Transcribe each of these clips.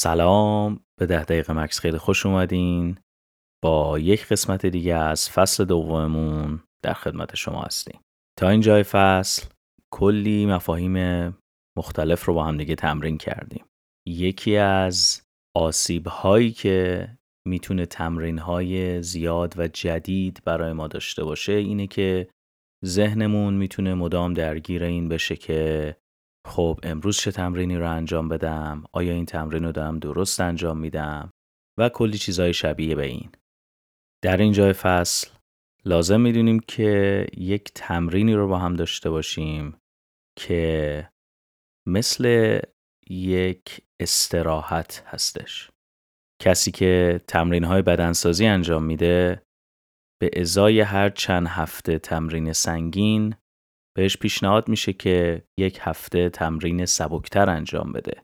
سلام. به ده دقیقه مکس خیلی خوش اومدین. با یک قسمت دیگه از فصل دوممون در خدمت شما هستیم. تا اینجای فصل کلی مفاهیم مختلف رو با هم دیگه تمرین کردیم. یکی از آسیب هایی که می‌تونه تمرین های زیاد و جدید برای ما داشته باشه اینه که ذهنمون می‌تونه مدام درگیر این بشه که خب امروز چه تمرینی رو انجام بدم؟ آیا این تمرین رو دارم درست انجام میدم؟ و کلی چیزهای شبیه به این. در این جای فصل لازم می‌دونیم که یک تمرینی رو با هم داشته باشیم که مثل یک استراحت هستش. کسی که تمرین های بدنسازی انجام میده به ازای هر چند هفته تمرین سنگین بهش پیشنهاد میشه که یک هفته تمرین سبکتر انجام بده.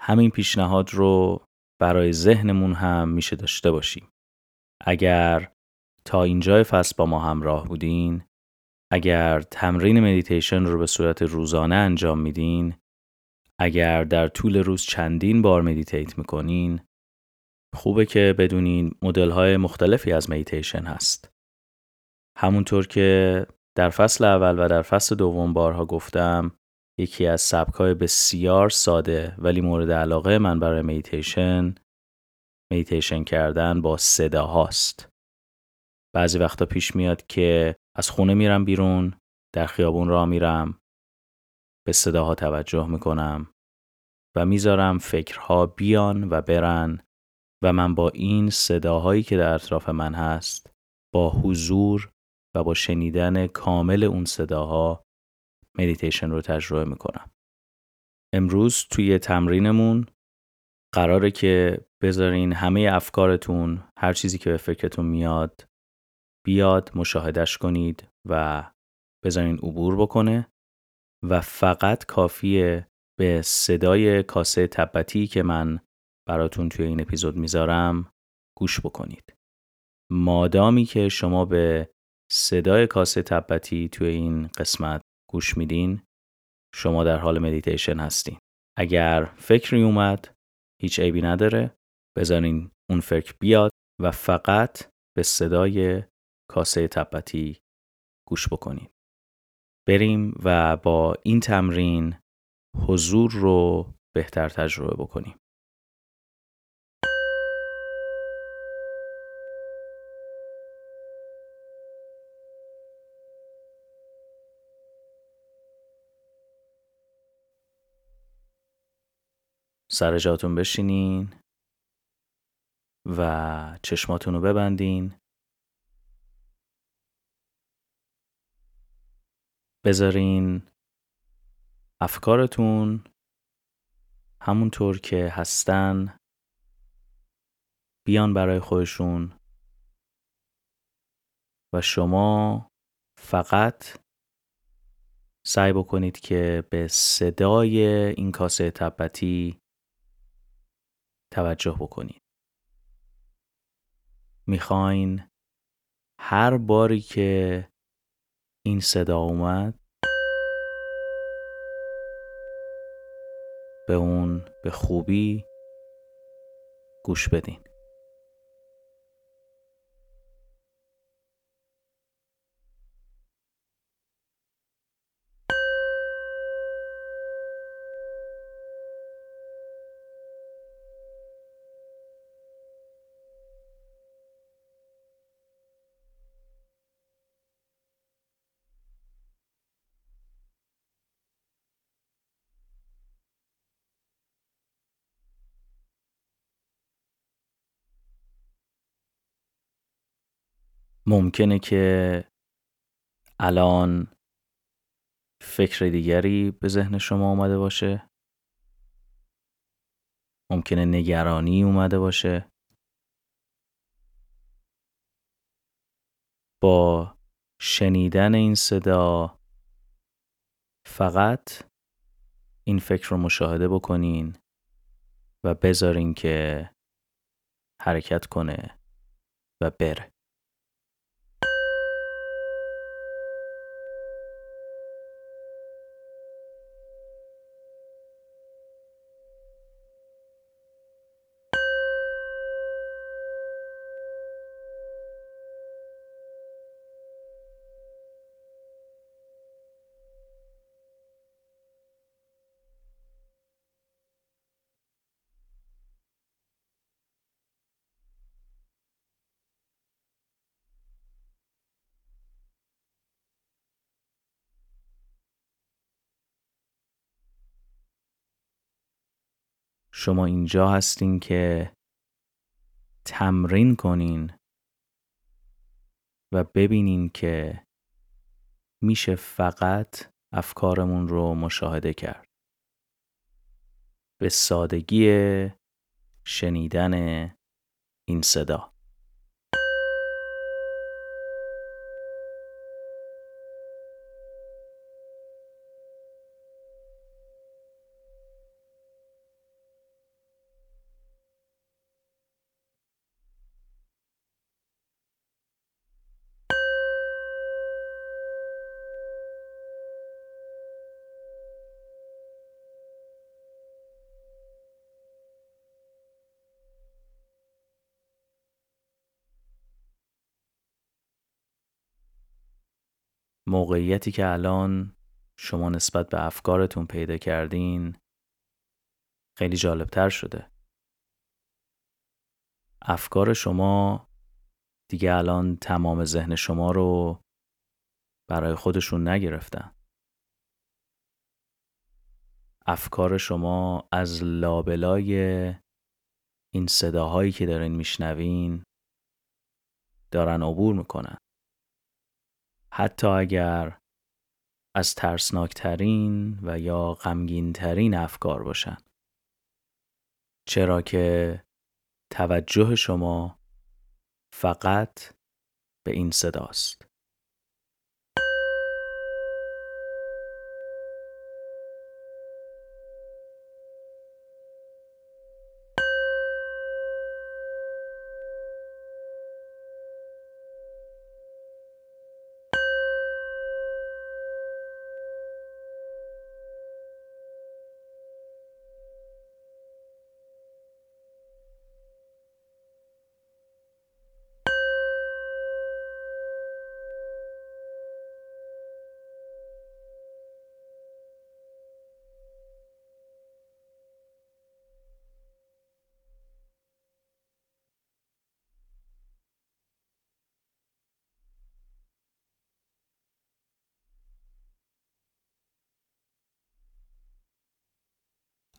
همین پیشنهاد رو برای ذهنمون هم میشه داشته باشیم. اگر تا اینجای فصل با ما همراه بودین، اگر تمرین مدیتیشن رو به صورت روزانه انجام میدین، اگر در طول روز چندین بار meditate می‌کنین، خوبه که بدونین مدل های مختلفی از مدیتیشن هست. همونطور که در فصل اول و در فصل دوم بارها گفتم یکی از سبکای بسیار ساده ولی مورد علاقه من برای میتیشن میتیشن کردن با صدا هاست. بعضی وقتا پیش میاد که از خونه میرم بیرون در خیابون را میرم به صداها توجه می‌کنم و می‌ذارم فکرها بیان و برن و من با این صداهایی که در اطراف من هست با حضور و با شنیدن کامل اون صداها مدیتیشن رو تجربه می‌کنم. امروز توی تمرینمون قراره که بذارین همه افکارتون هر چیزی که به فکرتون میاد بیاد مشاهدش کنید و بذارین عبور بکنه و فقط کافیه به صدای کاسه تبتی که من براتون توی این اپیزود می‌ذارم گوش بکنید. مادامی که شما به صدای کاسه تبتی توی این قسمت گوش میدین. شما در حال مدیتیشن هستین. اگر فکری اومد هیچ عیبی نداره. بذارین اون فکر بیاد و فقط به صدای کاسه تبتی گوش بکنید. بریم و با این تمرین حضور رو بهتر تجربه بکنیم. سر جاتون بشینین و چشماتون رو ببندین. بذارین افکارتون همونطور که هستن بیان برای خودشون و شما فقط سعی بکنید که به صدای این کاسه تبتی توجه بکنید. می‌خواین هر باری که این صدا اومد به اون به خوبی گوش بدین. ممکنه که الان فکر دیگری به ذهن شما اومده باشه. ممکنه نگرانی اومده باشه. با شنیدن این صدا فقط این فکر رو مشاهده بکنین و بذارین که حرکت کنه و بره. شما اینجا هستین که تمرین کنین و ببینین که میشه فقط افکارمون رو مشاهده کرد. به سادگی شنیدن این صدا. موقعیتی که الان شما نسبت به افکارتون پیدا کردین خیلی جالبتر شده. افکار شما دیگه الان تمام ذهن شما رو برای خودشون نگرفتن. افکار شما از لابلای این صداهایی که دارین میشنوین دارن عبور می‌کنن. حتی اگر از ترسناکترین و یا غمگینترین افکار باشن چرا که توجه شما فقط به این صداست.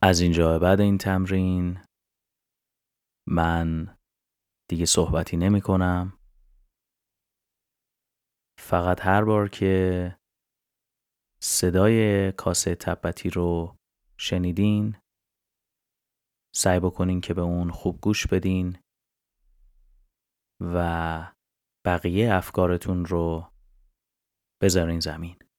از اینجا بعد این تمرین من دیگه صحبتی نمی کنم. فقط هر بار که صدای کاسه تبتی رو شنیدین سعی بکنین که به اون خوب گوش بدین و بقیه افکارتون رو بذارین زمین.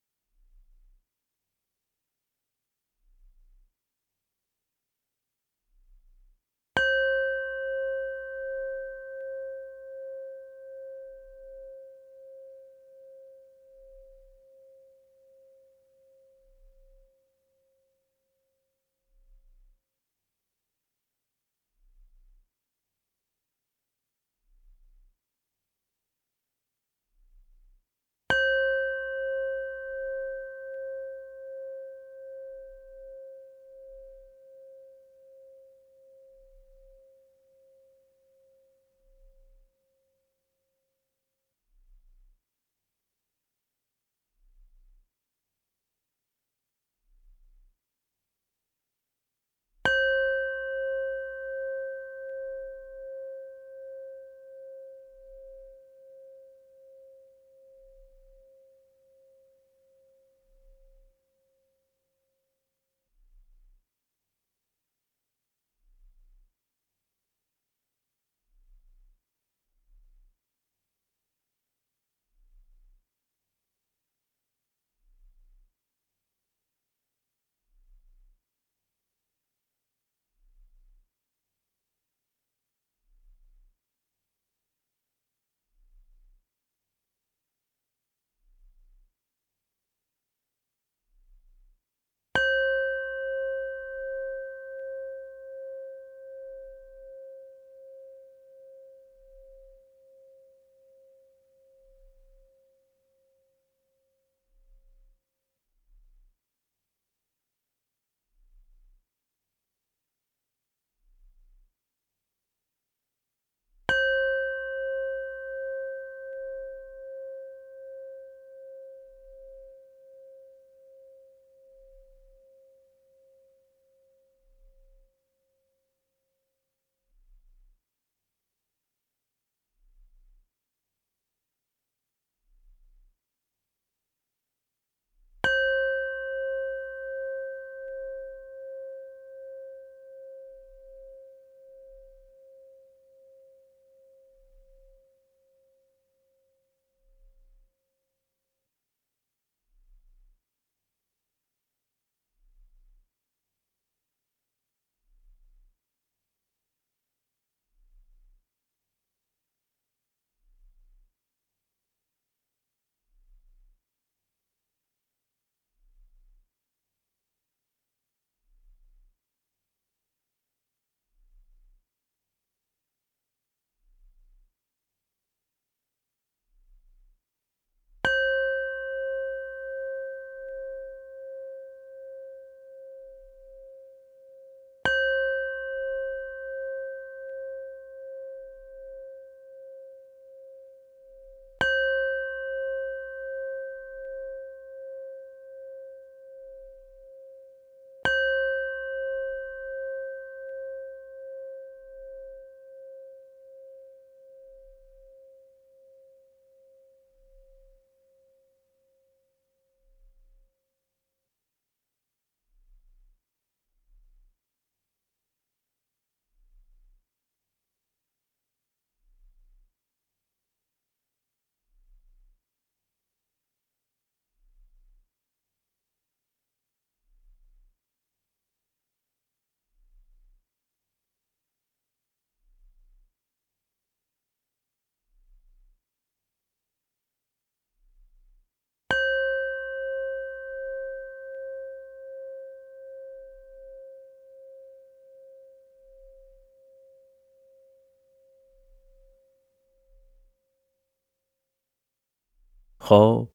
خب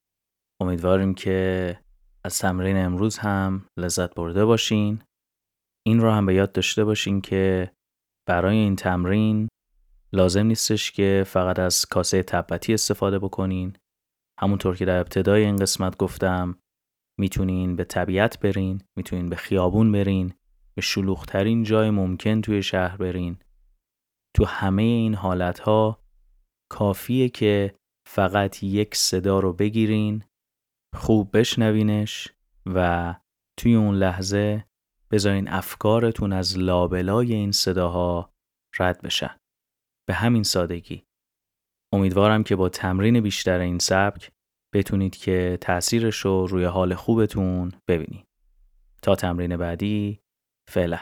امیدواریم که از تمرین امروز هم لذت برده باشین. این رو هم به یاد داشته باشین که برای این تمرین لازم نیستش که فقط از کاسه تبتی استفاده بکنین. همونطور که در ابتدای این قسمت گفتم می‌تونین به طبیعت برین می‌تونین به خیابون برین به شلوغترین جای ممکن توی شهر برین. تو همه این حالت ها کافیه که فقط یک صدا رو بگیرین خوب بشنوینش و توی اون لحظه بذارین افکارتون از لابلای این صداها رد بشن. به همین سادگی. امیدوارم که با تمرین بیشتر این سبک بتونید که تأثیرش رو روی حال خوبتون ببینید. تا تمرین بعدی فعلا.